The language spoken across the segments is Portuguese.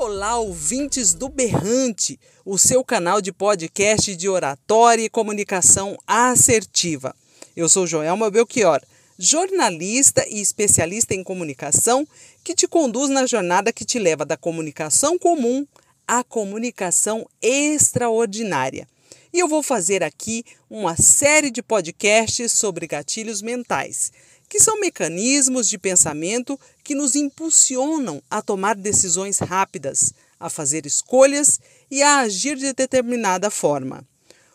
Olá, ouvintes do Berrante, o seu canal de podcast de oratória e comunicação assertiva. Eu sou Joelma Belchior, jornalista e especialista em comunicação que te conduz na jornada que te leva da comunicação comum à comunicação extraordinária. E eu vou fazer aqui uma série de podcasts sobre gatilhos mentais que são mecanismos de pensamento que nos impulsionam a tomar decisões rápidas, a fazer escolhas e a agir de determinada forma.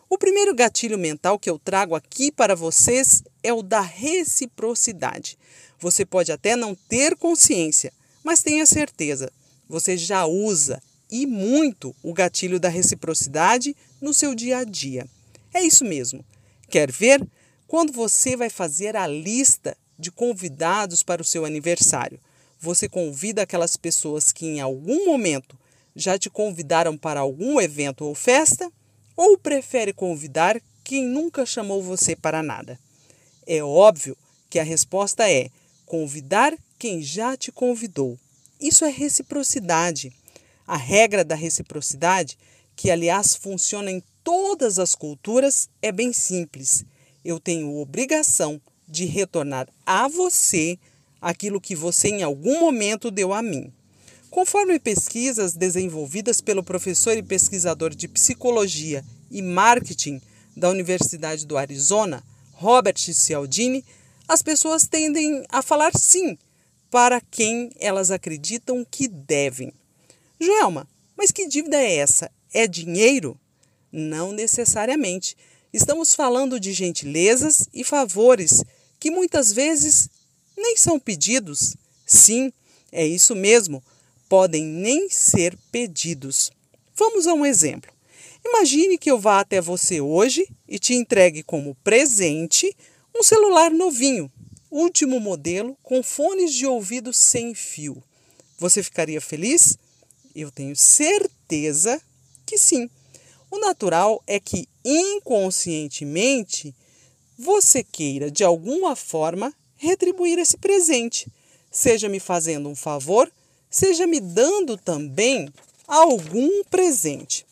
O primeiro gatilho mental que eu trago aqui para vocês é o da reciprocidade. Você pode até não ter consciência, mas tenha certeza, você já usa e muito o gatilho da reciprocidade no seu dia a dia. É isso mesmo. Quer ver? Quando você vai fazer a lista de convidados para o seu aniversário. Você convida aquelas pessoas que em algum momento já te convidaram para algum evento ou festa? Ou prefere convidar quem nunca chamou você para nada? É óbvio que a resposta é convidar quem já te convidou. Isso é reciprocidade. A regra da reciprocidade, que aliás funciona em todas as culturas, é bem simples. Eu tenho obrigação de retornar a você aquilo que você em algum momento deu a mim. Conforme pesquisas desenvolvidas pelo professor e pesquisador de psicologia e marketing da Universidade do Arizona, Robert Cialdini, as pessoas tendem a falar sim para quem elas acreditam que devem. Joelma, mas que dívida é essa? É dinheiro? Não necessariamente. Estamos falando de gentilezas e favores que muitas vezes nem são pedidos. Sim, é isso mesmo, podem nem ser pedidos. Vamos a um exemplo. Imagine que eu vá até você hoje e te entregue como presente um celular novinho, último modelo, com fones de ouvido sem fio. Você ficaria feliz? Eu tenho certeza que sim. O natural é que inconscientemente você queira de alguma forma retribuir esse presente, seja me fazendo um favor, seja me dando também algum presente.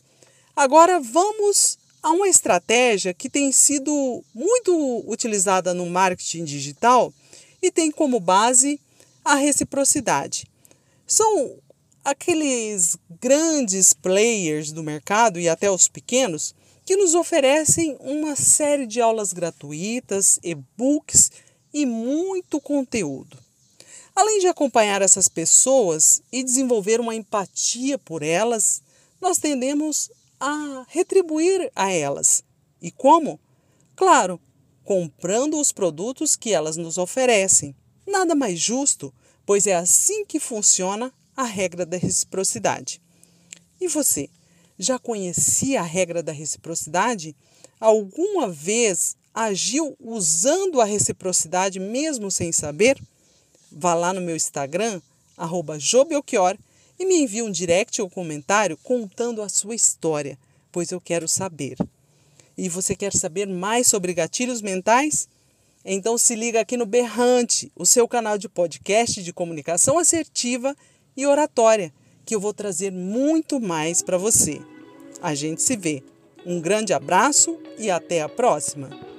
Agora vamos a uma estratégia que tem sido muito utilizada no marketing digital e tem como base a reciprocidade. São aqueles grandes players do mercado e até os pequenos que nos oferecem uma série de aulas gratuitas, e-books e muito conteúdo. Além de acompanhar essas pessoas e desenvolver uma empatia por elas, nós tendemos a retribuir a elas. E como? Claro, comprando os produtos que elas nos oferecem. Nada mais justo, pois é assim que funciona a regra da reciprocidade. E você, já conhecia a regra da reciprocidade? Alguma vez agiu usando a reciprocidade mesmo sem saber? Vá lá no meu Instagram, @jobelchior e me envie um direct ou comentário contando a sua história, pois eu quero saber. E você quer saber mais sobre gatilhos mentais? Então se liga aqui no Berrante, o seu canal de podcast de comunicação assertiva e oratória, que eu vou trazer muito mais para você. A gente se vê. Um grande abraço e até a próxima!